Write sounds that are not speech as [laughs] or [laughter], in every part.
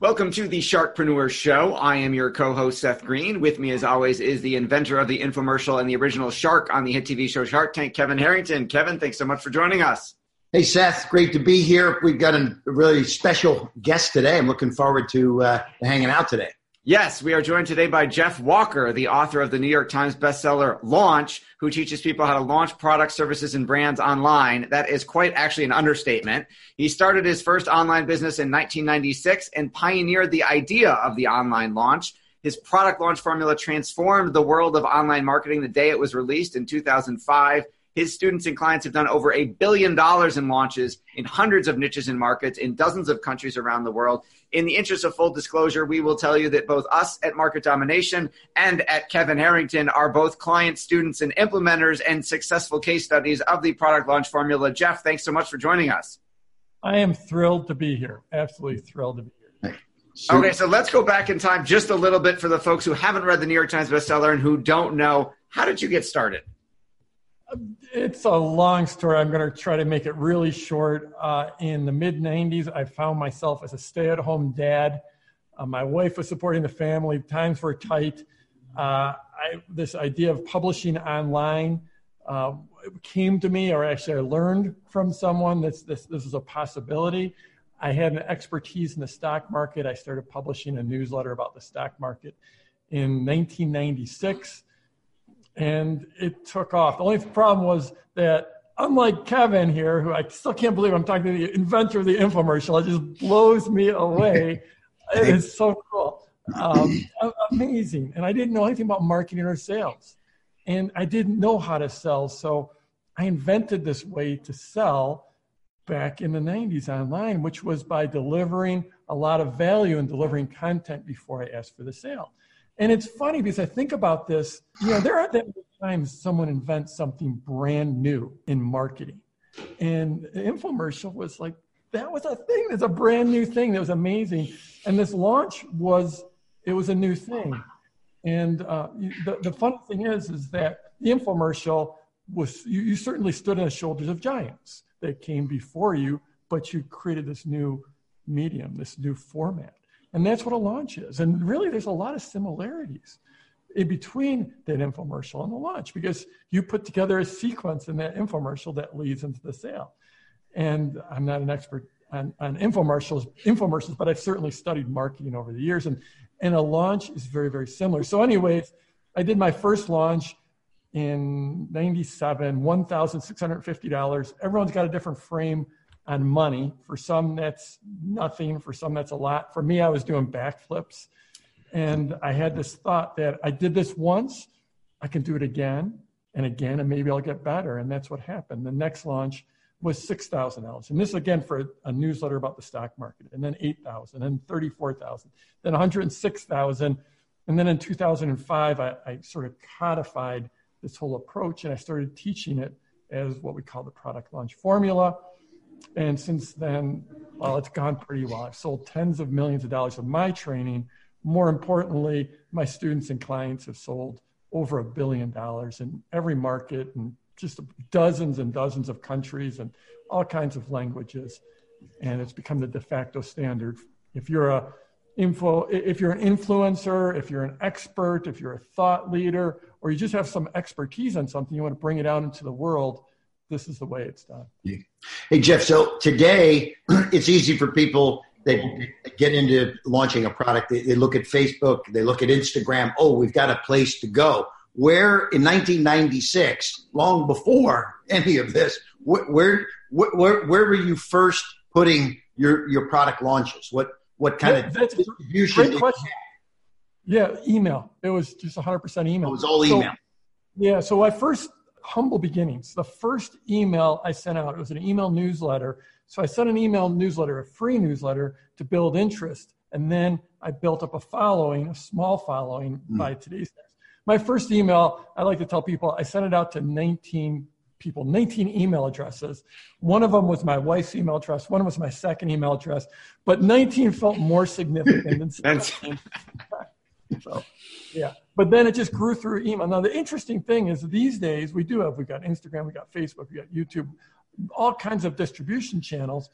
Welcome to the Sharkpreneur Show. I am your co host, Seth Greene. With me, as always, is the inventor of the infomercial and the original shark on the hit TV show Shark Tank, Kevin Harrington. Kevin, thanks so much for joining us. Hey, Seth, great to be here. We've got a really special guest today. I'm looking forward to uh, hanging out today. Yes, we are joined today by Jeff Walker, the author of the New York Times bestseller Launch, who teaches people how to launch products, services, and brands online. That is quite actually an understatement. He started his first online business in 1996 and pioneered the idea of the online launch. His product launch formula transformed the world of online marketing the day it was released in 2005. His students and clients have done over a billion dollars in launches in hundreds of niches and markets in dozens of countries around the world. In the interest of full disclosure, we will tell you that both us at Market Domination and at Kevin Harrington are both clients, students, and implementers and successful case studies of the product launch formula. Jeff, thanks so much for joining us. I am thrilled to be here. Absolutely thrilled to be here. Okay, so let's go back in time just a little bit for the folks who haven't read the New York Times bestseller and who don't know. How did you get started? It's a long story. I'm going to try to make it really short. Uh, in the mid 90s, I found myself as a stay at home dad. Uh, my wife was supporting the family, times were tight. Uh, I, this idea of publishing online uh, came to me, or actually, I learned from someone that this, this is a possibility. I had an expertise in the stock market. I started publishing a newsletter about the stock market in 1996 and it took off. The only problem was that unlike Kevin here, who I still can't believe I'm talking to the inventor of the infomercial, it just blows me away. [laughs] it is so cool. Um, amazing. And I didn't know anything about marketing or sales. And I didn't know how to sell. So I invented this way to sell back in the 90s online, which was by delivering a lot of value and delivering content before I asked for the sale. And it's funny because I think about this, you know, there aren't that many times someone invents something brand new in marketing. And the infomercial was like, that was a thing. It's a brand new thing that was amazing. And this launch was, it was a new thing. And uh, the, the funny thing is, is that the infomercial was, you, you certainly stood on the shoulders of giants that came before you, but you created this new medium, this new format. And that's what a launch is. And really, there's a lot of similarities in between that infomercial and the launch because you put together a sequence in that infomercial that leads into the sale. And I'm not an expert on, on infomercials, infomercials, but I've certainly studied marketing over the years. And, and a launch is very, very similar. So, anyways, I did my first launch in 97, $1,650. Everyone's got a different frame on money. For some, that's nothing. For some, that's a lot. For me, I was doing backflips. And I had this thought that I did this once, I can do it again and again, and maybe I'll get better. And that's what happened. The next launch was $6,000. And this again for a, a, newsletter about the stock market, and then 8,000, and 34,000, then 106,000. And then in 2005, I, I sort of codified this whole approach and I started teaching it as what we call the product launch formula and since then, well, it's gone pretty well. I've sold tens of millions of dollars of my training. More importantly, my students and clients have sold over a billion dollars in every market and just dozens and dozens of countries and all kinds of languages, and it's become the de facto standard. If you're a info, if you're an influencer, if you're an expert, if you're a thought leader, or you just have some expertise on something, you want to bring it out into the world. This is the way it's done. Hey Jeff, so today [clears throat] it's easy for people that get into launching a product. They, they look at Facebook, they look at Instagram. Oh, we've got a place to go where in 1996, long before [laughs] any of this, where where where, where were you first putting your your product launches? What what kind of that's distribution? Great question. Yeah, email. It was just 100% email. It was all email. So, yeah. So I first humble beginnings, the first email I sent out, it was an email newsletter. So I sent an email newsletter, a free newsletter to build interest. And then I built up a following, a small following mm. by today's my first email, I like to tell people, I sent it out to 19 people, 19 email addresses. One of them was my wife's email address. One was my second email address, but 19 felt more significant than [laughs] 17. So, yeah. But then it just grew through email. Now, the interesting thing is these days we do have, we got Instagram, we got Facebook, we got YouTube, all kinds of distribution channels,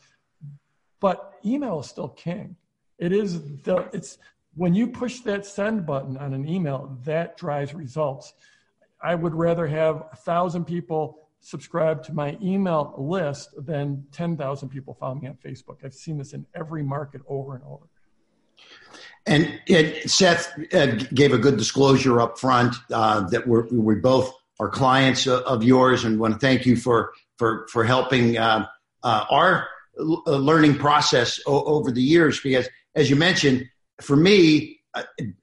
but email is still king. It is the, it's when you push that send button on an email, that drives results. I would rather have a thousand people subscribe to my email list than 10,000 people follow me on Facebook. I've seen this in every market over and over. And it, Seth uh, gave a good disclosure up front uh, that we're, we both are clients of yours and want to thank you for, for, for helping uh, uh our learning process o- over the years because as you mentioned, for me, uh,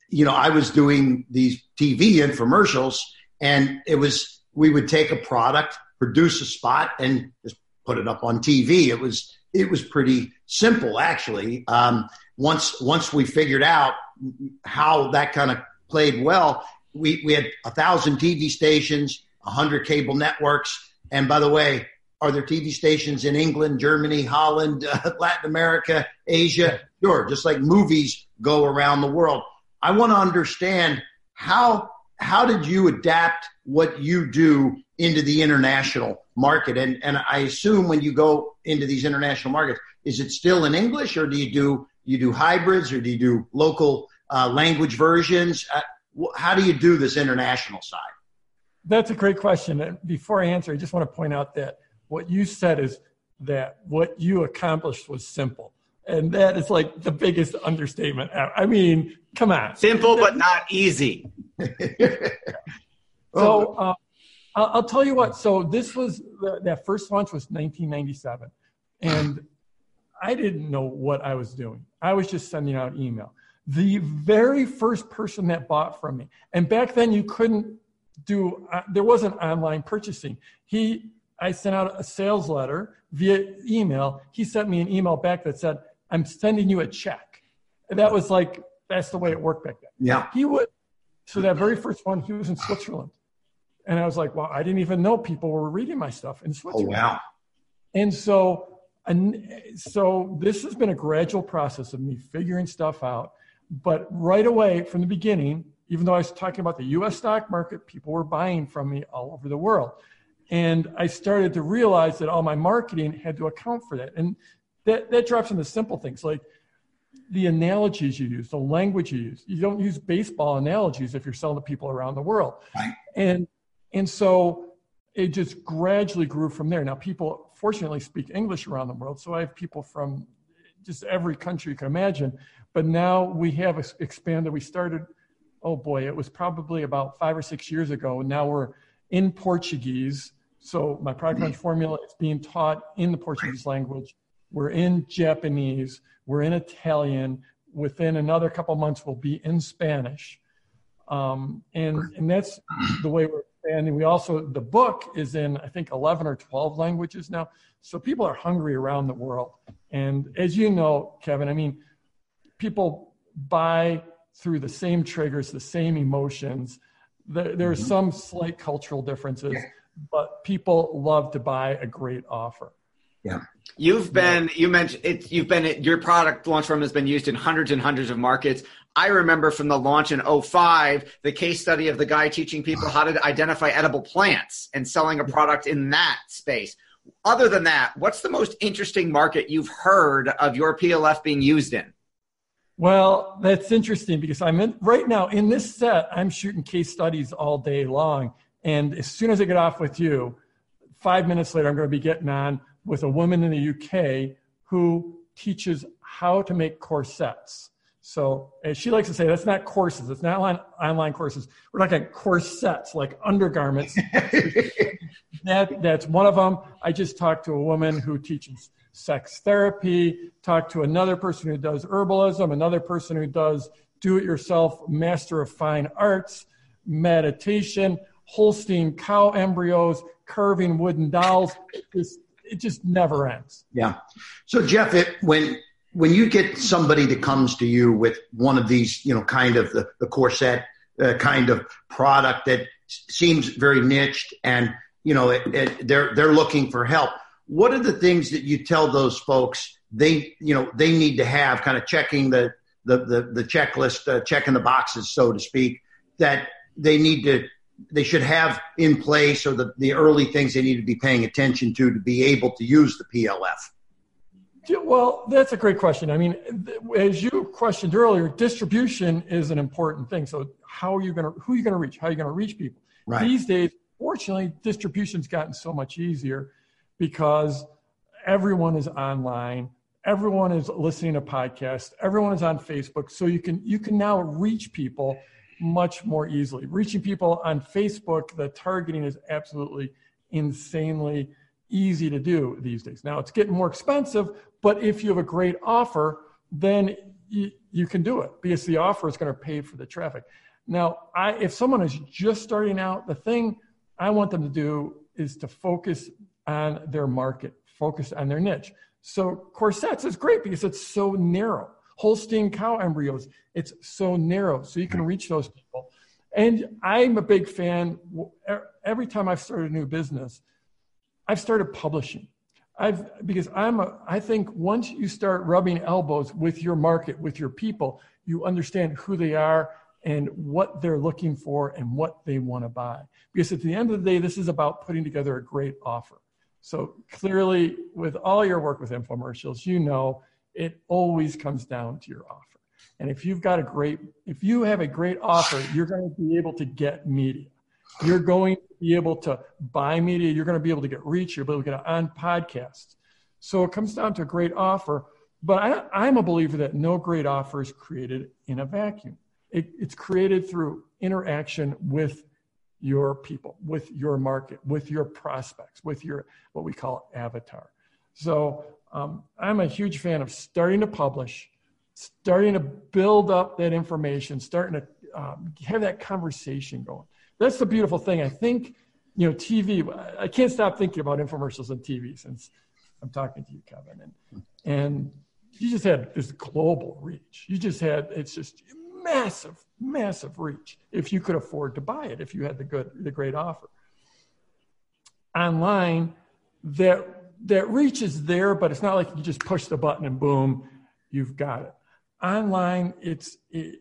you know, I was doing these TV infomercials, and it was we would take a product, produce a spot, and just put it up on TV. It was it was pretty simple actually. Um, once once we figured out how that kind of played well, we we had a thousand TV stations, a hundred cable networks, and by the way, are there TV stations in England, Germany, Holland, uh, [laughs] Latin America, Asia? Sure, just like movies go around the world. I want to understand how how did you adapt what you do into the international market? And and I assume when you go into these international markets, is it still in English, or do you do you do hybrids, or do you do local uh, language versions? Uh, how do you do this international side? That's a great question. And before I answer, I just want to point out that what you said is that what you accomplished was simple. And that is like the biggest understatement. I mean, come on. Simple, but not easy. [laughs] so uh, I'll tell you what. So this was, that first launch was 1997. And I didn't know what I was doing. I was just sending out email. The very first person that bought from me, and back then you couldn't do, uh, there wasn't online purchasing. He I sent out a sales letter via email. He sent me an email back that said, I'm sending you a check. And that was like, that's the way it worked back then. Yeah. He would, so that very first one, he was in Switzerland. And I was like, well, I didn't even know people were reading my stuff in Switzerland. Oh, wow. And so, and so this has been a gradual process of me figuring stuff out. But right away from the beginning, even though I was talking about the US stock market, people were buying from me all over the world. And I started to realize that all my marketing had to account for that. And that, that drops into simple things like the analogies you use, the language you use. You don't use baseball analogies if you're selling to people around the world. Right. And, and so it just gradually grew from there. Now, people fortunately speak English around the world. So I have people from just every country you can imagine. But now we have expanded. We started, oh boy, it was probably about five or six years ago. Now we're in Portuguese so my product launch formula is being taught in the Portuguese language. We're in Japanese. We're in Italian. Within another couple months, we'll be in Spanish. Um, and, and that's the way we're expanding. We also, the book is in, I think, 11 or 12 languages now. So people are hungry around the world. And as you know, Kevin, I mean, people buy through the same triggers, the same emotions. There, there are mm-hmm. some slight cultural differences. Yeah but people love to buy a great offer. Yeah. You've been, you mentioned it, you've been, your product launch form has been used in hundreds and hundreds of markets. I remember from the launch in 05, the case study of the guy teaching people how to identify edible plants and selling a product in that space. Other than that, what's the most interesting market you've heard of your PLF being used in? Well, that's interesting because I'm in, right now in this set, I'm shooting case studies all day long. And as soon as I get off with you, five minutes later, I'm going to be getting on with a woman in the UK who teaches how to make corsets. So, as she likes to say, that's not courses. It's not online, online courses. We're looking at corsets, like undergarments. [laughs] that, that's one of them. I just talked to a woman who teaches sex therapy, talked to another person who does herbalism, another person who does do it yourself, master of fine arts, meditation, Holstein cow embryos, carving wooden dolls. It just, it just never ends. Yeah. So, Jeff, it, when when you get somebody that comes to you with one of these, you know, kind of the, the corset uh, kind of product that seems very niched and, you know, it, it, they're, they're looking for help. What are the things that you tell those folks they, you know, they need to have kind of checking the, the, the, the checklist, uh, checking the boxes, so to speak, that they need to, they should have in place or the, the early things they need to be paying attention to to be able to use the PLF? Well, that's a great question. I mean, as you questioned earlier, distribution is an important thing. So, how are you going to, who are you going to reach? How are you going to reach people? Right. These days, fortunately, distribution's gotten so much easier because everyone is online, everyone is listening to podcasts, everyone is on Facebook. So you can you can now reach people much more easily. Reaching people on Facebook, the targeting is absolutely insanely easy to do these days. Now it's getting more expensive, but if you have a great offer, then you, you can do it because the offer is going to pay for the traffic. Now, I, if someone is just starting out, the thing I want them to do is to focus on their market, focus on their niche. So corsets is great because it's so narrow. Holstein cow embryos, it's so narrow, so you can reach those people. And I'm a big fan. Every time I've started a new business, I've started publishing. I've because I'm a I think once you start rubbing elbows with your market, with your people, you understand who they are and what they're looking for and what they want to buy. Because at the end of the day, this is about putting together a great offer. So clearly, with all your work with infomercials, you know it always comes down to your offer. And if you've got a great, if you have a great offer, you're going to be able to get media. You're going to be able to buy media. You're going to be able to get reach. You'll be able to get on podcasts. So it comes down to a great offer. But I, am a believer that no great offer is created in a vacuum. It, it's created through interaction with your people, with your market, with your prospects, with your what we call avatar. So um, I'm a huge fan of starting to publish, starting to build up that information, starting to um, have that conversation going that's the beautiful thing. I think, you know, TV, I can't stop thinking about infomercials and TV since I'm talking to you, Kevin. And, and you just had this global reach. You just had, it's just massive, massive reach if you could afford to buy it, if you had the good, the great offer. Online, that, that reach is there, but it's not like you just push the button and boom, you've got it. Online, it's, it,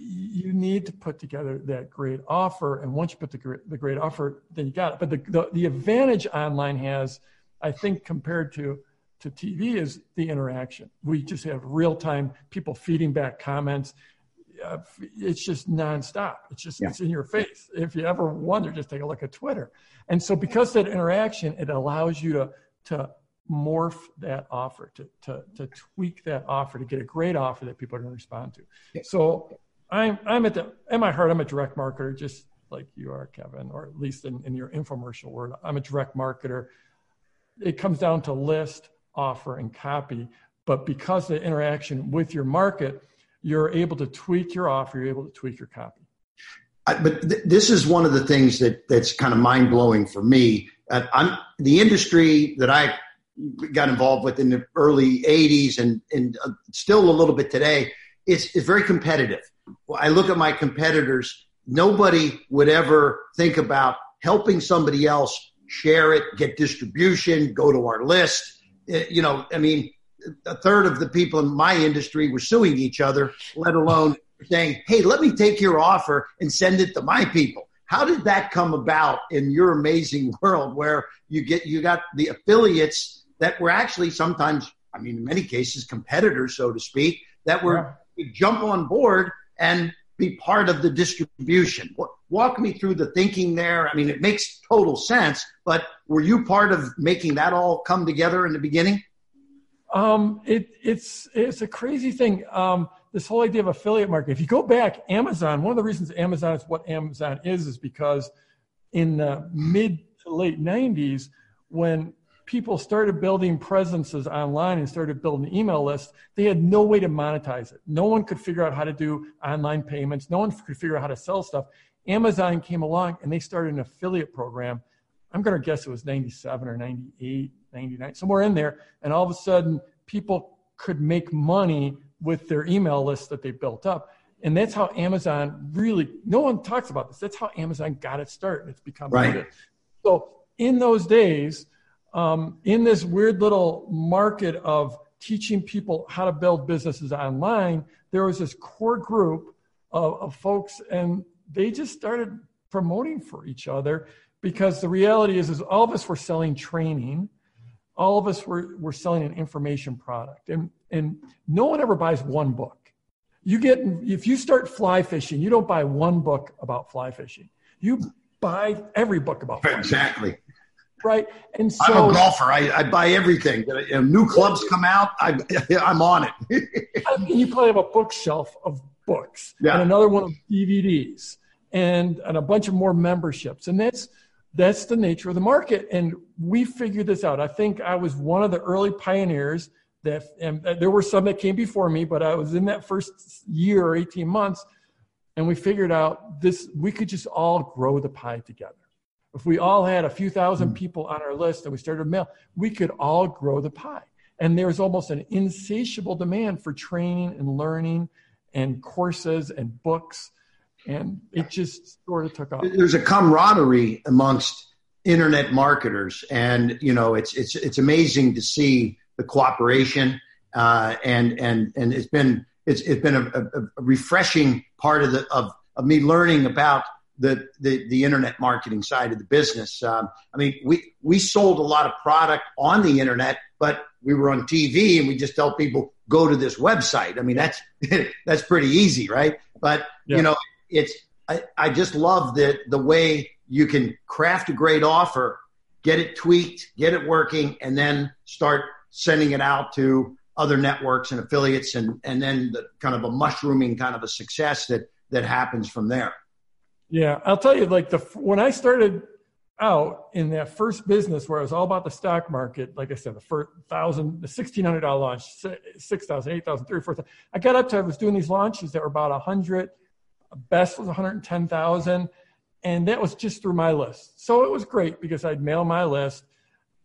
you need to put together that great offer. And once you put the great, the great offer, then you got it. But the, the, the advantage online has, I think, compared to, to TV is the interaction. We just have real time people feeding back comments. Uh, it's just nonstop. It's just yeah. it's in your face. If you ever wonder, just take a look at Twitter. And so, because that interaction, it allows you to to morph that offer, to to to tweak that offer, to get a great offer that people are going to respond to. So I'm I'm at the in my heart I'm a direct marketer just like you are Kevin or at least in, in your infomercial word I'm a direct marketer. It comes down to list offer and copy. But because the interaction with your market you're able to tweak your offer you're able to tweak your copy. I, but th- this is one of the things that that's kind of mind blowing for me. Uh, I'm the industry that I got involved with in the early 80s and and uh, still a little bit today is, is very competitive I look at my competitors, nobody would ever think about helping somebody else share it, get distribution, go to our list. Eh, you know, I mean, a third of the people in my industry were suing each other, let alone saying, "Hey, let me take your offer and send it to my people." How did that come about in your amazing [laughs] world where you get you got the affiliates that were actually sometimes, I mean, in many cases, competitors, so to speak, that were yeah. jump on board and be part of the distribution. Walk me through the thinking there. I mean, it makes total sense, but were you part of making that all come together in the beginning? Um, it, it's it's a crazy thing. Um, this whole idea of affiliate marketing. If you go back, Amazon. One of the reasons Amazon is what Amazon is is because in the mid to late '90s, when people started building presences online and started building email lists, they had no way to monetize it. No one could figure out how to do online payments. No one could figure out how to sell stuff. Amazon came along and they started an affiliate program. I'm going to guess it was 97 or 98, 99, somewhere in there. And all of a sudden, people could make money with their email list that they built up. And that's how Amazon really, no one talks about this. That's how Amazon got its start. And it's become right. So in those days, um, in this weird little market of teaching people how to build businesses online, there was this core group of, of folks, and they just started promoting for each other because the reality is, is all of us were selling training, all of us were, were selling an information product, and and no one ever buys one book. You get if you start fly fishing, you don't buy one book about fly fishing. You buy every book about fly exactly. Right? And so I'm a golfer. I, I buy everything. New clubs come out, I, [laughs] I'm on it. I mean, you probably have a bookshelf of books yeah. and another one of DVDs and, and a bunch of more memberships. And that's that's the nature of the market. And we figured this out. I think I was one of the early pioneers that, and there were some that came before me, but I was in that first year or 18 months. And we figured out this, we could just all grow the pie together. If we all had a few thousand hmm. people on our list and we started a mail, we could all grow the pie. And there's almost an insatiable demand for training and learning and courses and books. And it just sort of took off. There's a camaraderie amongst internet marketers. And, you know, it's, it's, it's amazing to see the cooperation. Uh, and, and, and it's been, it's, it's been a, a, a refreshing part of the, of, of me learning about the, the, the internet marketing side of the business. Um, I mean, we, we sold a lot of product on the internet, but we were on TV and we just tell people go to this website. I mean, that's, [laughs] that's pretty easy, right? But yeah. you know, it's, I, I just love the, the way you can craft a great offer, get it tweaked, get it working, and then start sending it out to other networks and affiliates and, and then the kind of a mushrooming kind of a success that, that happens from there. Yeah, I'll tell you, like the when I started out in that first business where it was all about the stock market, like I said, the first thousand, the sixteen hundred dollar launch, six thousand, eight thousand, three, four thousand. I got up to I was doing these launches that were about a hundred. Best was one hundred ten thousand, and that was just through my list. So it was great because I'd mail my list.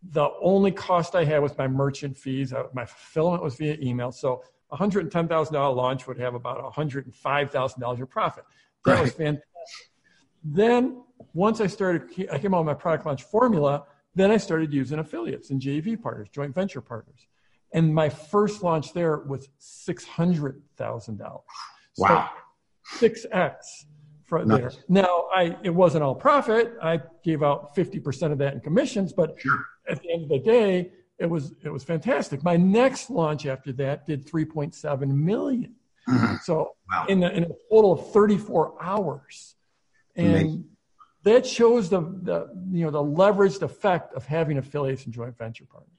The only cost I had was my merchant fees. Uh, my fulfillment was via email. So a hundred and ten thousand dollar launch would have about a hundred and five thousand dollars in profit. That right. was fantastic. Then once I started, I came out with my product launch formula. Then I started using affiliates and JV partners, joint venture partners. And my first launch there was $600,000. Wow. 6X for nice. there. Now, I, it wasn't all profit. I gave out 50% of that in commissions, but sure. at the end of the day, it was, it was fantastic. My next launch after that did 3.7 million. Mm-hmm. So wow. in, a, in a total of 34 hours. And Amazing. that shows the, the, you know, the leveraged effect of having affiliates and joint venture partners.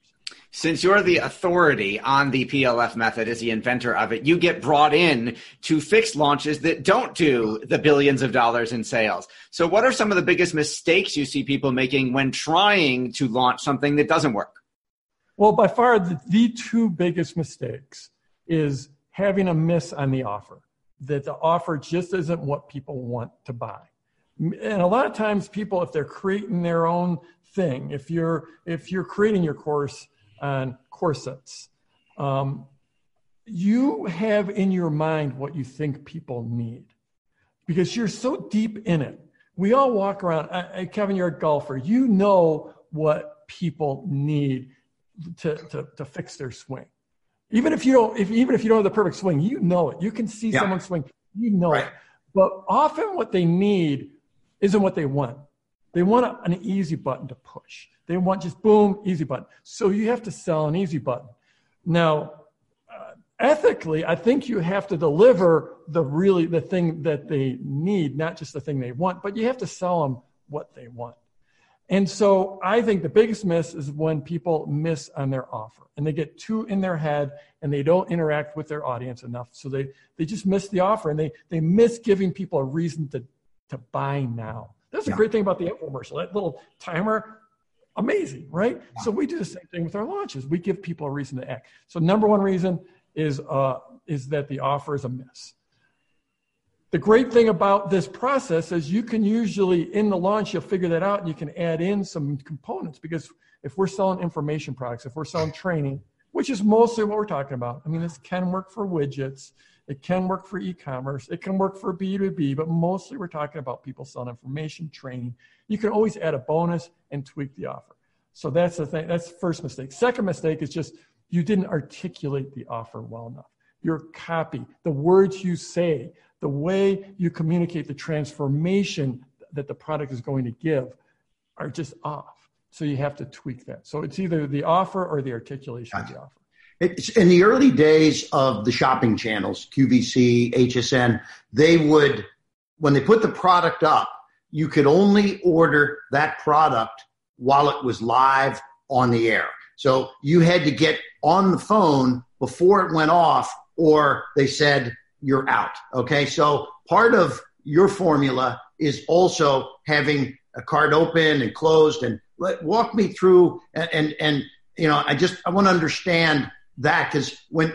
Since you're the authority on the PLF method as the inventor of it, you get brought in to fix launches that don't do the billions of dollars in sales. So what are some of the biggest mistakes you see people making when trying to launch something that doesn't work? Well, by far the, the two biggest mistakes is having a miss on the offer, that the offer just isn't what people want to buy and a lot of times people if they're creating their own thing if you're if you're creating your course on corsets um, you have in your mind what you think people need because you're so deep in it we all walk around I, kevin you're a golfer you know what people need to, to, to fix their swing even if you don't if even if you don't have the perfect swing you know it you can see yeah. someone swing You know Right. it. But often what they need isn't what they want. They want an easy button to push. They want just boom, easy button. So you have to sell an easy button. Now, uh, ethically, I think you have to deliver the really the thing that they need, not just the thing they want, but you have to sell them what they want. And so I think the biggest miss is when people miss on their offer and they get too in their head and they don't interact with their audience enough. So they, they just miss the offer and they, they miss giving people a reason to, to buy now. That's the Yeah. great thing about the infomercial. That little timer, amazing, right? So we do the same thing with our launches. We give people a reason to act. So number one reason is, uh, is that the offer is a miss. The great thing about this process is you can usually, in the launch, you'll figure that out and you can add in some components because if we're selling information products, if we're selling training, which is mostly what we're talking about. I mean, this can work for widgets, it can work for e commerce, it can work for B2B, but mostly we're talking about people selling information training. You can always add a bonus and tweak the offer. So that's the thing. That's the first mistake. Second mistake is just you didn't articulate the offer well enough. Your copy, the words you say, the way you communicate the transformation that the product is going to give are just off. So you have to tweak that. So it's either the offer or the articulation of the offer. It's in the early days of the shopping channels, QVC, HSN, they would, when they put the product up, you could only order that product while it was live on the air. So you had to get on the phone before it went off, or they said you're out. Okay. So part of your formula is also having a card open and closed and let, walk me through and, and, and, you know, I just, I want to understand that because when,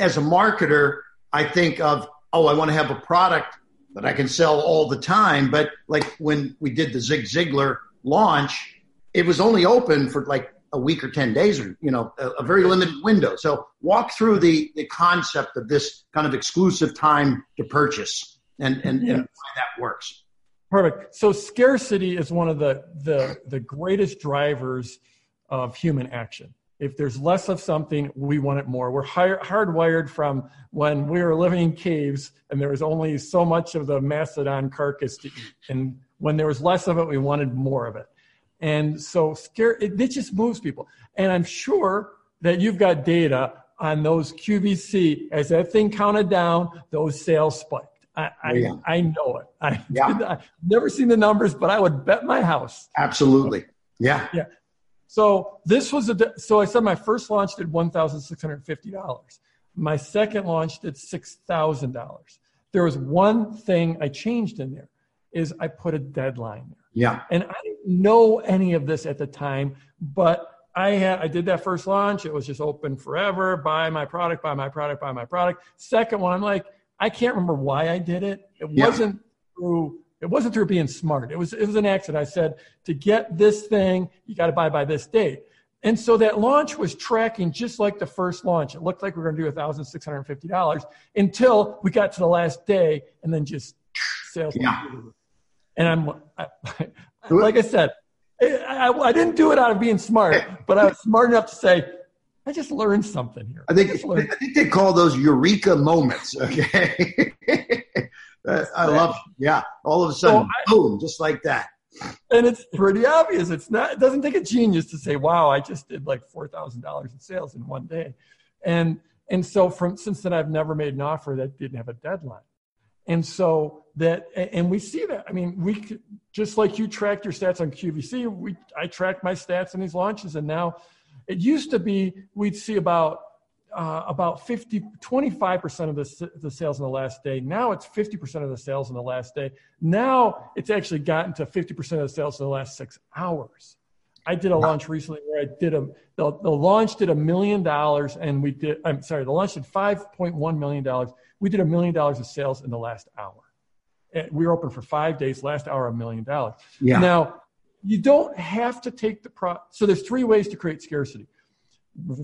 as a marketer, I think of, oh, I want to have a product that I can sell all the time. But like when we did the Zig Ziglar launch, it was only open for like a week or 10 days or, you know, a, a very limited window. So walk through the, the concept of this kind of exclusive time to purchase and, and, Yeah. and why that works. Perfect. So scarcity is one of the, the, the greatest drivers of human action. If there's less of something, we want it more. We're hard, hardwired from when we were living in caves and there was only so much of the mastodon carcass to eat. And when there was less of it, we wanted more of it. And so scare, it, it just moves people. And I'm sure that you've got data on those QVC as that thing counted down, those sales spiked. I, I, Oh, yeah. I know it. I, Yeah. [laughs] I've never seen the numbers, but I would bet my house. Absolutely. Yeah. Yeah. So this was a, so I said my first launch did $1,650. My second launch did $6,000. There was one thing I changed in there is I put a deadline there. Yeah. And I didn't know any of this at the time, but I had I did that first launch. It was just open forever. Buy my product, buy my product, buy my product. Second one, I'm like, I can't remember why I did it. It Yeah. wasn't through it wasn't through being smart. It was it was an accident. I said, to get this thing, you got to buy by this date. And so that launch was tracking just like the first launch. It looked like we were going to do $1,650 until we got to the last day and then just sales. Yeah. through the roof. And I'm, I, [laughs] like I said, I, I, I didn't do it out of being smart, but I was smart enough to say, I just learned something here. I think learned. I think they call those eureka moments. Okay, [laughs] Uh, I love. Yeah, all of a sudden, boom, just like that. and it's pretty obvious. It's not. It doesn't take a genius to say, "Wow, I just did like four thousand dollars in sales in one day," and and so from since then, I've never made an offer that didn't have a deadline, and so that and we see that. I mean, we just like you tracked your stats on QVC, we I track my stats in these launches, and now it used to be we'd see about uh, about 50, 25% of the, the sales in the last day. Now it's 50% of the sales in the last day. Now it's actually gotten to 50% of the sales in the last six hours. I did a launch recently where I did a, the, the launch did a million dollars and we did, I'm sorry, the launch did $5.1 million. We did a million dollars of sales in the last hour. And we were open for five days, last hour, a million dollars. Yeah. Now, you don't have to take the pro. So there's three ways to create scarcity.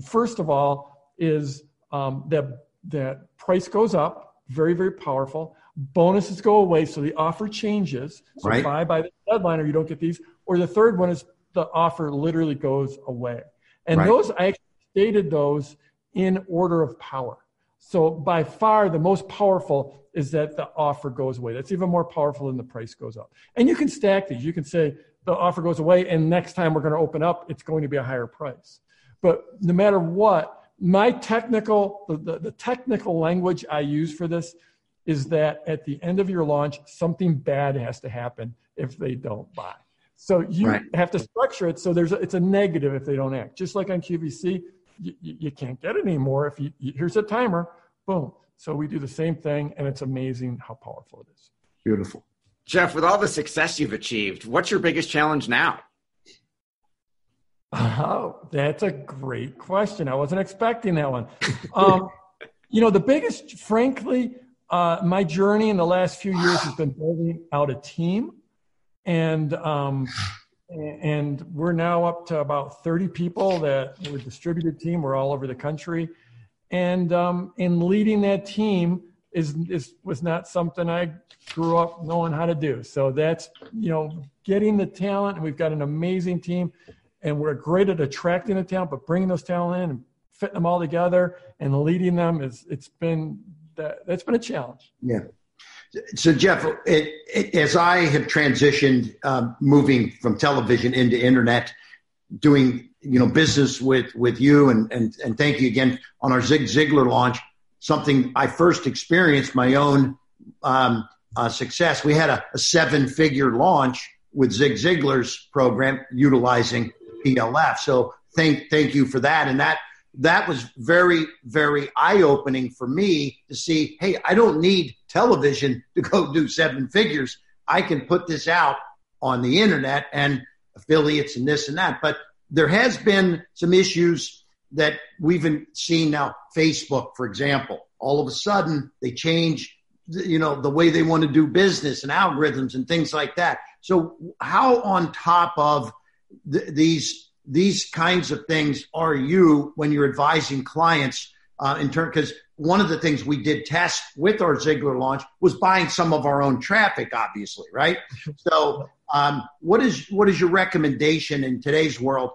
First of all, is um, that that price goes up, very very powerful. Bonuses go away, so the offer changes. So Right. buy by the deadline, or you don't get these. Or the third one is the offer literally goes away. And Right. those I actually stated those in order of power. So by far the most powerful is that the offer goes away. That's even more powerful than the price goes up. And you can stack these. You can say the offer goes away and next time we're going to open up, it's going to be a higher price. But no matter what, my technical, the, the, the technical language I use for this is that at the end of your launch, something bad has to happen if they don't buy. So you right. have to structure it so there's a, it's a negative if they don't act. Just like on QVC, you, you can't get it anymore if you, you, here's a timer, boom. So we do the same thing, and it's amazing how powerful it is. Beautiful, Jeff. With all the success you've achieved, what's your biggest challenge now? Oh, that's a great question. I wasn't expecting that one. Um, [laughs] you know, the biggest, frankly, uh, my journey in the last few years has been building out a team, and um, and we're now up to about 30 people that we're distributed team. We're all over the country, and um, in leading that team is is was not something I grew up knowing how to do. So that's you know getting the talent, and we've got an amazing team, and we're great at attracting the talent, but bringing those talent in and fitting them all together and leading them is it's been that that's been a challenge. Yeah. So Jeff, it, it, as I have transitioned, um, moving from television into internet, doing you know business with with you, and and and thank you again on our Zig Ziglar launch. Something I first experienced my own um, uh, success. We had a, a seven figure launch with Zig Ziglar's program utilizing PLF. So thank thank you for that, and that that was very, very eye opening for me to see hey, I don't need television [laughs] to go do seven figures. I can put this out on the internet and affiliates and this and that. But there has been some issues that we've seen now. Facebook, for example, all of a sudden they change, you know, the way they want to do business and algorithms and things like that. So how on top of th- these these kinds of things are you when you're advising clients uh, in turn? Because one of the things we did test with our Ziglar launch was buying some of our own traffic, obviously, right? [laughs] So, um, what is what is your recommendation in today's world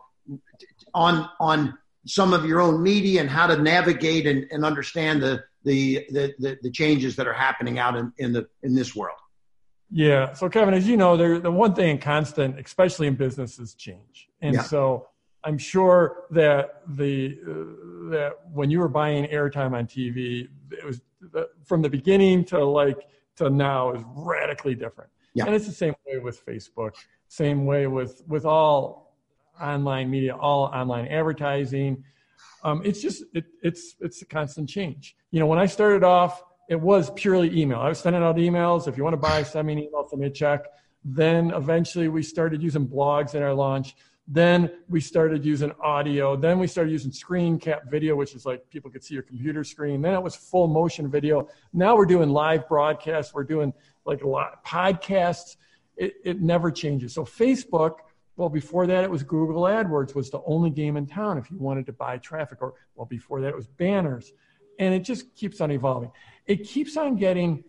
on on some of your own media and how to navigate and, and understand the, the the, the changes that are happening out in, in the in this world? Yeah. So, Kevin, as you know, there, the one thing constant, especially in business, is change. And yeah. so I'm sure that the uh, that when you were buying airtime on TV, it was the, from the beginning to like to now is radically different. Yeah. And it's the same way with Facebook, same way with with all online media, all online advertising. Um, it's just it, it's it's a constant change. You know, when I started off it was purely email. I was sending out emails. If you want to buy, send me an email, send me a check. Then eventually we started using blogs in our launch. Then we started using audio. Then we started using screen cap video, which is like people could see your computer screen. Then it was full motion video. Now we're doing live broadcasts. We're doing like a lot podcasts. It, it never changes. So Facebook, well, before that it was Google AdWords was the only game in town if you wanted to buy traffic. Or well, before that it was banners, and it just keeps on evolving it keeps on getting,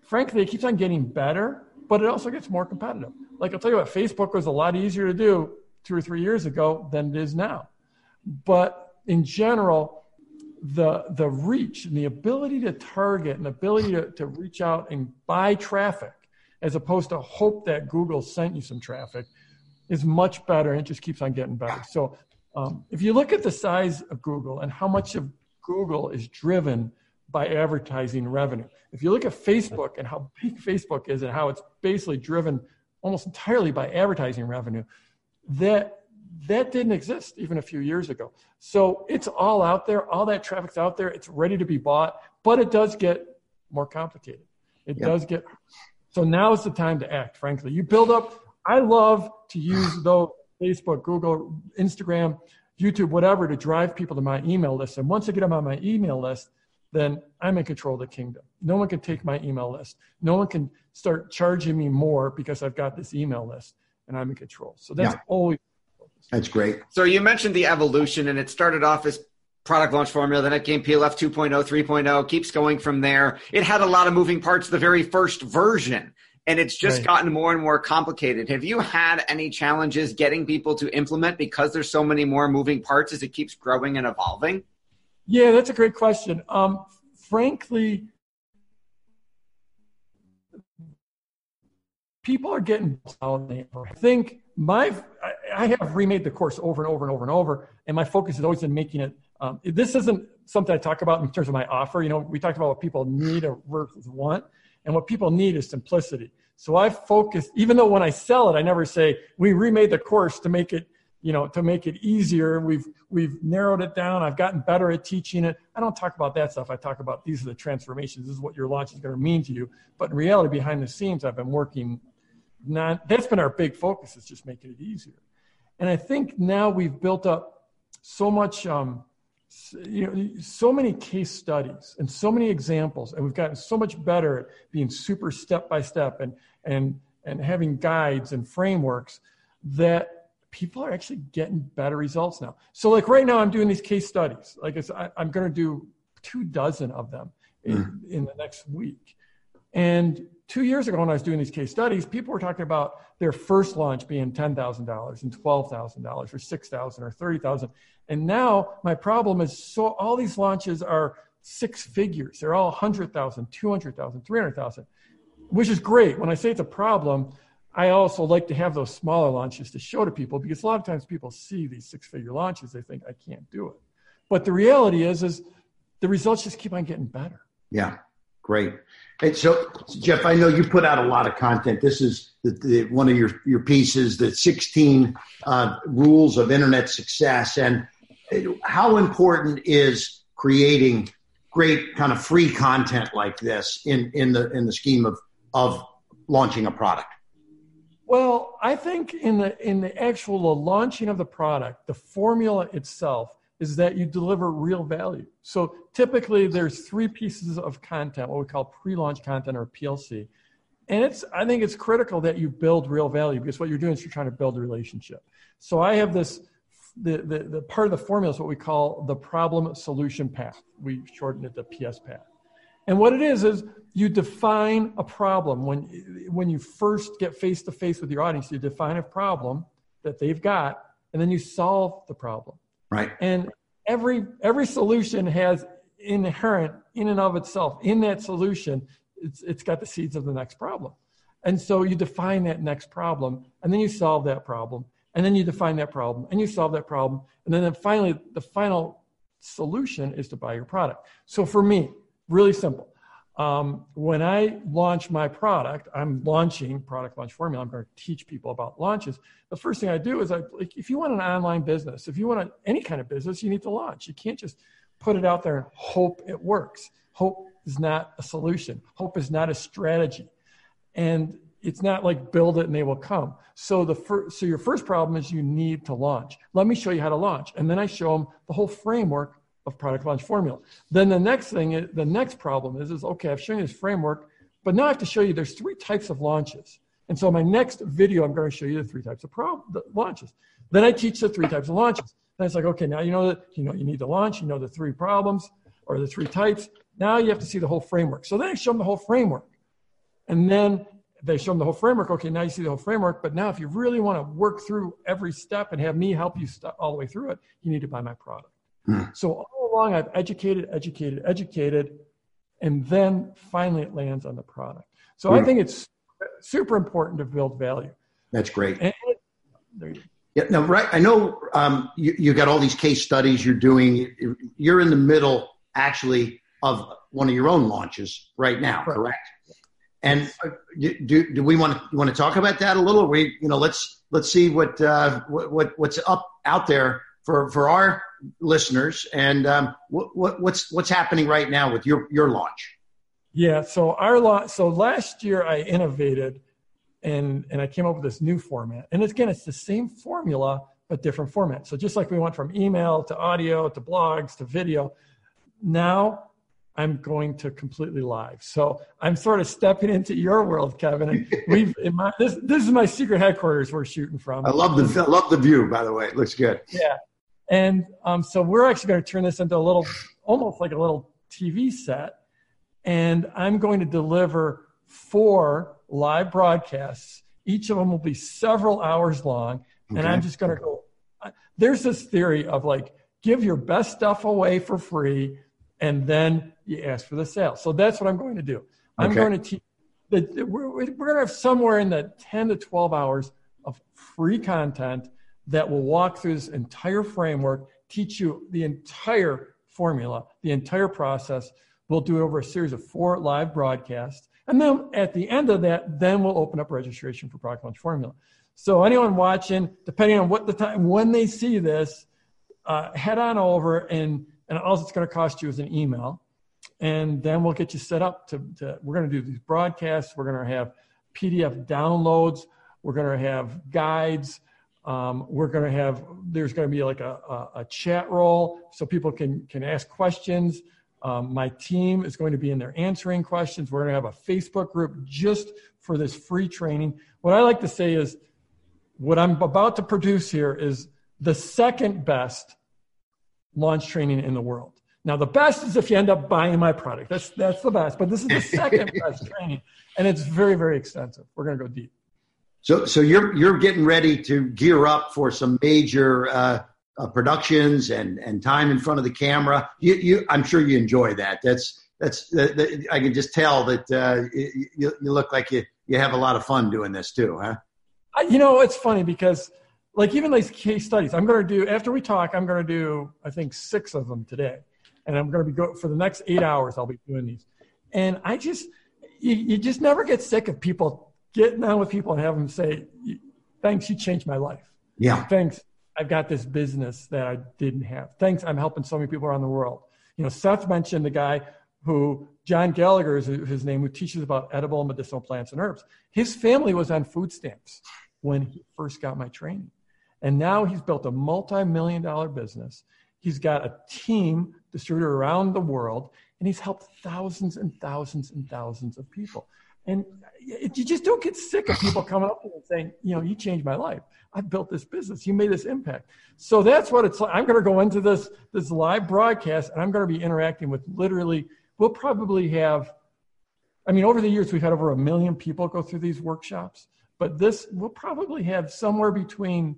frankly, it keeps on getting better, but it also gets more competitive. Like I'll tell you what, Facebook was a lot easier to do two or three years ago than it is now. But in general, the the reach and the ability to target and ability to, to reach out and buy traffic as opposed to hope that Google sent you some traffic is much better and it just keeps on getting better. So um, if you look at the size of Google and how much of Google is driven by advertising revenue. If you look at Facebook and how big Facebook is and how it's basically driven almost entirely by advertising revenue, that that didn't exist even a few years ago. So it's all out there, all that traffic's out there, it's ready to be bought, but it does get more complicated. It yep. does get so now is the time to act, frankly. You build up I love to use though Facebook, Google, Instagram, YouTube, whatever to drive people to my email list. And once I get them on my email list, then I'm in control of the kingdom. No one can take my email list. No one can start charging me more because I've got this email list and I'm in control. So that's yeah. always. That's great. So you mentioned the evolution, and it started off as product launch formula, then it came PLF 2.0, 3.0, keeps going from there. It had a lot of moving parts the very first version, and it's just right. gotten more and more complicated. Have you had any challenges getting people to implement because there's so many more moving parts as it keeps growing and evolving? Yeah, that's a great question. Um, frankly, people are getting I think my I have remade the course over and over and over and over, and my focus has always been making it. Um, this isn't something I talk about in terms of my offer. You know, we talked about what people need or want, and what people need is simplicity. So I focus, even though when I sell it, I never say we remade the course to make it, you know, to make it easier. We've we've narrowed it down. I've gotten better at teaching it. I don't talk about that stuff. I talk about these are the transformations. This is what your launch is going to mean to you. But in reality, behind the scenes, I've been working. Not that's been our big focus is just making it easier. And I think now we've built up so much. Um, you know, so many case studies and so many examples, and we've gotten so much better at being super step by step and and and having guides and frameworks that people are actually getting better results now. So, like right now, I'm doing these case studies. Like I, am going to do two dozen of them in, mm. in the next week, and two years ago when I was doing these case studies, people were talking about their first launch being ten thousand dollars and twelve thousand dollars or six thousand or thirty thousand. And now my problem is so all these launches are six figures. They're all 100,000, 200,000, 300,000, which is great. When I say it's a problem, I also like to have those smaller launches to show to people because a lot of times people see these six figure launches, they think I can't do it. But the reality is, is the results just keep on getting better. Yeah. Great. And so, Jeff, I know you put out a lot of content. This is the, the, one of your, your pieces, the 16 uh, rules of internet success. And how important is creating great kind of free content like this in, in, the, in the scheme of, of launching a product? Well, I think in the, in the actual launching of the product, the formula itself is that you deliver real value. So typically there's three pieces of content, what we call pre-launch content or PLC. And it's I think it's critical that you build real value because what you're doing is you're trying to build a relationship. So I have this the, the, the part of the formula is what we call the problem solution path. We shorten it to PS path. And what it is is you define a problem when when you first get face to face with your audience. You define a problem that they've got, and then you solve the problem. Right. And every every solution has inherent in and of itself in that solution it's it's got the seeds of the next problem. And so you define that next problem and then you solve that problem and then you define that problem and you solve that problem and then finally the final solution is to buy your product. So for me, really simple um, when I launch my product, I'm launching product launch formula. I'm going to teach people about launches. The first thing I do is I, like, if you want an online business, if you want a, any kind of business, you need to launch. You can't just put it out there and hope it works. Hope is not a solution. Hope is not a strategy, and it's not like build it and they will come. So the so your first problem is you need to launch. Let me show you how to launch, and then I show them the whole framework of product launch formula. Then the next thing, is, the next problem is, is okay, I've shown you this framework, but now I have to show you there's three types of launches. And so my next video, I'm going to show you the three types of prob- the launches. Then I teach the three types of launches. Then it's like, okay, now you know that you know you need to launch, you know the three problems or the three types. Now you have to see the whole framework. So then I show them the whole framework. And then they show them the whole framework. Okay, now you see the whole framework. But now if you really want to work through every step and have me help you st- all the way through it, you need to buy my product. Hmm. So all along, I've educated, educated, educated, and then finally it lands on the product. So. I think it's super important to build value. That's great. And, yeah, no, right. I know um, you, you got all these case studies you're doing. You're in the middle, actually, of one of your own launches right now, correct? correct? And uh, do, do we want to want to talk about that a little? We you know let's let's see what uh, what what's up out there for for our listeners and um, what, what, what's what's happening right now with your your launch? Yeah so our launch so last year i innovated and and i came up with this new format. And again it's the same formula but different format. So just like we went from email to audio to blogs to video now i'm going to completely live. So i'm sort of stepping into your world kevin. And [laughs] we've in my this this is my secret headquarters we're shooting from. I love the I love the view by the way. It looks good. Yeah and um, so we're actually going to turn this into a little, almost like a little TV set. And I'm going to deliver four live broadcasts. Each of them will be several hours long. Okay. And I'm just going to go. There's this theory of like, give your best stuff away for free and then you ask for the sale. So that's what I'm going to do. I'm Okay. going to teach. The, we're, we're going to have somewhere in the 10 to 12 hours of free content that will walk through this entire framework, teach you the entire formula, the entire process. We'll do it over a series of four live broadcasts. And then at the end of that, then we'll open up registration for Product Launch Formula. So anyone watching, depending on what the time, when they see this, uh, head on over and, and all it's going to cost you is an email. And then we'll get you set up to, to we're going to do these broadcasts. We're going to have PDF downloads. We're going to have guides. Um, we're going to have, there's going to be like a, a, a chat role so people can, can ask questions. Um, my team is going to be in there answering questions. We're going to have a Facebook group just for this free training. What I like to say is what I'm about to produce here is the second best launch training in the world. Now, the best is if you end up buying my product. That's, that's the best. But this is the second [laughs] best training. And it's very, very extensive. We're going to go deep. So, so you're you're getting ready to gear up for some major uh, uh, productions and and time in front of the camera. You, you, I'm sure you enjoy that. That's that's that, I can just tell that uh, you, you look like you you have a lot of fun doing this too, huh? I, you know, it's funny because, like, even these case studies, I'm going to do after we talk. I'm going to do, I think, six of them today, and I'm going to be go for the next eight hours. I'll be doing these, and I just, you, you just never get sick of people getting on with people and having them say, "Thanks, you changed my life." Yeah. Thanks, I've got this business that I didn't have. Thanks, I'm helping so many people around the world. You know, Seth mentioned the guy who John Gallagher is his name, who teaches about edible and medicinal plants and herbs. His family was on food stamps when he first got my training. And now he's built a multi-million dollar business. He's got a team distributed around the world, and he's helped thousands and thousands and thousands of people. And you just don't get sick of people coming up to you and saying, you know, you changed my life. I built this business. You made this impact. So that's what it's like. I'm going to go into this this live broadcast, and I'm going to be interacting with literally. We'll probably have. I mean, over the years, we've had over a million people go through these workshops, but this we'll probably have somewhere between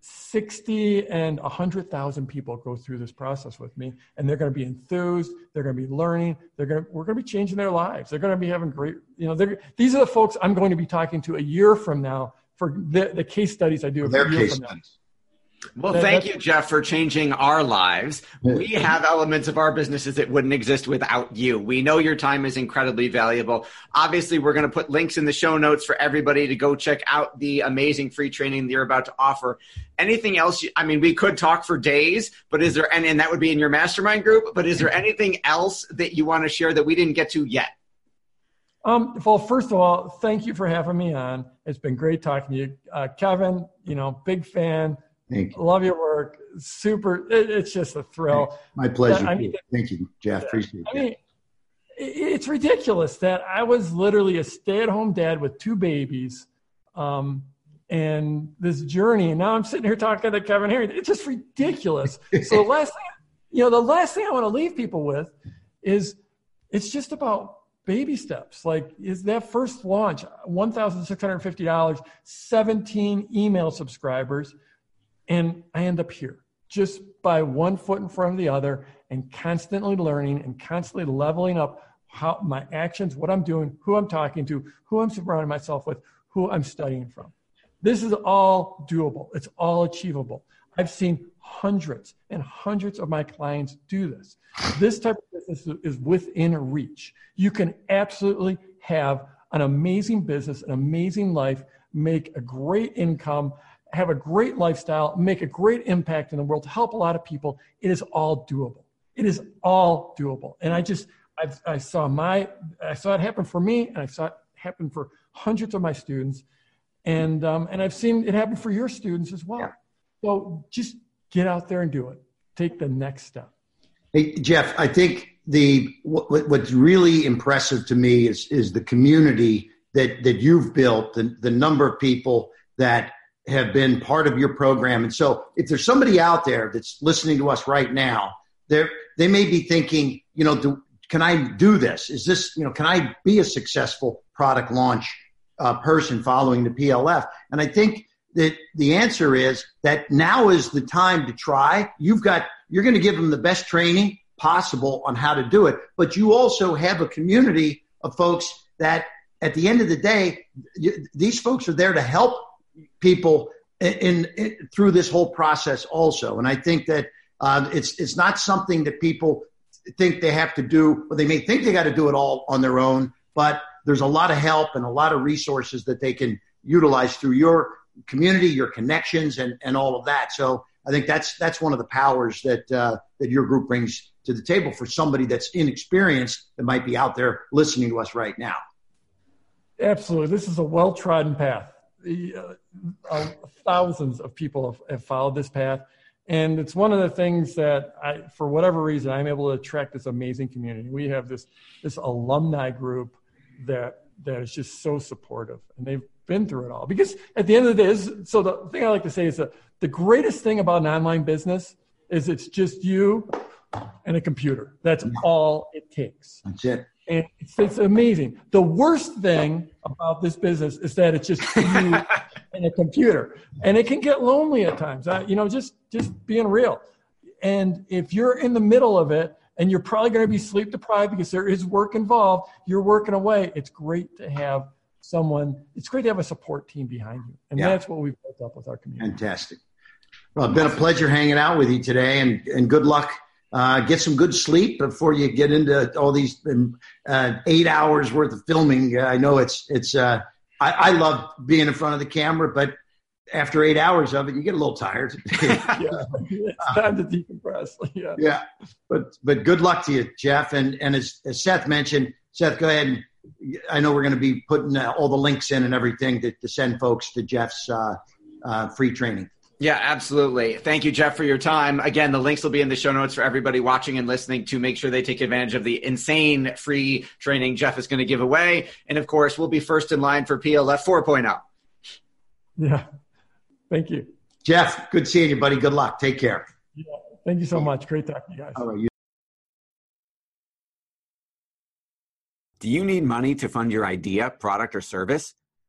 60 and 100,000 people go through this process with me and they're going to be enthused they're going to be learning they're going to we're going to be changing their lives they're going to be having great you know these are the folks i'm going to be talking to a year from now for the, the case studies i do Their a year case from now. studies. Well, That- thank you, Jeff, for changing our lives. We have elements of our businesses that wouldn't exist without you. We know your time is incredibly valuable. Obviously, we're going to put links in the show notes for everybody to go check out the amazing free training that you're about to offer. Anything else? you- I mean, we could talk for days, but is there, and, and that would be in your mastermind group, but is there anything else that you want to share that we didn't get to yet? Um, well, first of all, thank you for having me on. It's been great talking to you, uh, Kevin. You know, big fan. Thank you. Love your work. Super. It, it's just a thrill. My pleasure. I mean- Thank you, Jeff. Appreciate I mean, it's ridiculous that I was literally a stay-at-home dad with two babies, um, and this journey. And now I'm sitting here talking to Kevin Harrington. It's just ridiculous. [laughs] so the last thing, you know, the last thing I want to leave people with is it's just about baby steps. Like, is that first launch one thousand six hundred fifty dollars, seventeen email subscribers, and I end up here just by one foot in front of the other and constantly learning and constantly leveling up how my actions, what I'm doing, who I'm talking to, who I'm surrounding myself with, who I'm studying from. This is all doable. It's all achievable. I've seen hundreds and hundreds of my clients do this. This type of business is within reach. You can absolutely have an amazing business, an amazing life, make a great income, have a great lifestyle, make a great impact in the world, help a lot of people. It is all doable. It is all doable. And I just, I've, I saw my, I saw it happen for me, and I saw it happen for hundreds of my students, and um, and I've seen it happen for your students as well. So just get out there and do it. Take the next step. Hey, Jeff, I think the what, what- what's really impressive to me is is the community that that you've built, the the number of people that have been part of your program. And so, if there's somebody out there that's listening to us right now, they they may be thinking, you know, do, can I do this? Is this, you know, can I be a successful product launch uh, person following the PLF? And I think that the answer is that now is the time to try. You've got you're going to give them the best training possible on how to do it. But you also have a community of folks that at the end of the day, you, these folks are there to help people in, in, through this whole process also. And I think that uh, it's it's not something that people think they have to do, or they may think they got to do it all on their own. But there's a lot of help and a lot of resources that they can utilize through your community, your connections, and and all of that. So I think that's that's one of the powers that uh, that your group brings to the table for somebody that's inexperienced that might be out there listening to us right now. Absolutely, this is a well trodden path. Uh, uh, thousands of people have, have followed this path. And it's one of the things that I, for whatever reason, I'm able to attract this amazing community. We have this, this alumni group that, that is just so supportive and they've been through it all. Because at the end of the day, so the thing I like to say is that the greatest thing about an online business is it's just you and a computer. That's all it takes. That's it. And it's, it's amazing. The worst thing about this business is that it's just you [laughs] and a computer, and it can get lonely at times. Uh, you know, just just being real. And if you're in the middle of it, and you're probably going to be sleep deprived because there is work involved, you're working away. It's great to have someone. It's great to have a support team behind you, and yeah. that's what we've built up with our community. Fantastic. Well, it's been a pleasure hanging out with you today, and and good luck uh, get some good sleep before you get into all these um, uh, eight hours worth of filming. Uh, I know it's it's. Uh, I, I, love being in front of the camera, but after eight hours of it, you get a little tired. [laughs] yeah, it's time to decompress. [laughs] Yeah. Yeah, but but good luck to you, Jeff. And and as, as Seth mentioned, Seth, go ahead. And, I know we're going to be putting uh, all the links in and everything to, to send folks to Jeff's uh, free training. Yeah, absolutely. Thank you, Jeff, for your time. Again, the links will be in the show notes for everybody watching and listening to make sure they take advantage of the insane free training Jeff is going to give away. And of course, we'll be first in line for PLF 4.0. Yeah. Thank you. Jeff, good seeing you, buddy. Good luck. Take care. Yeah. Thank you so much. Great talking to you guys. All right. Do you need money to fund your idea, product, or service?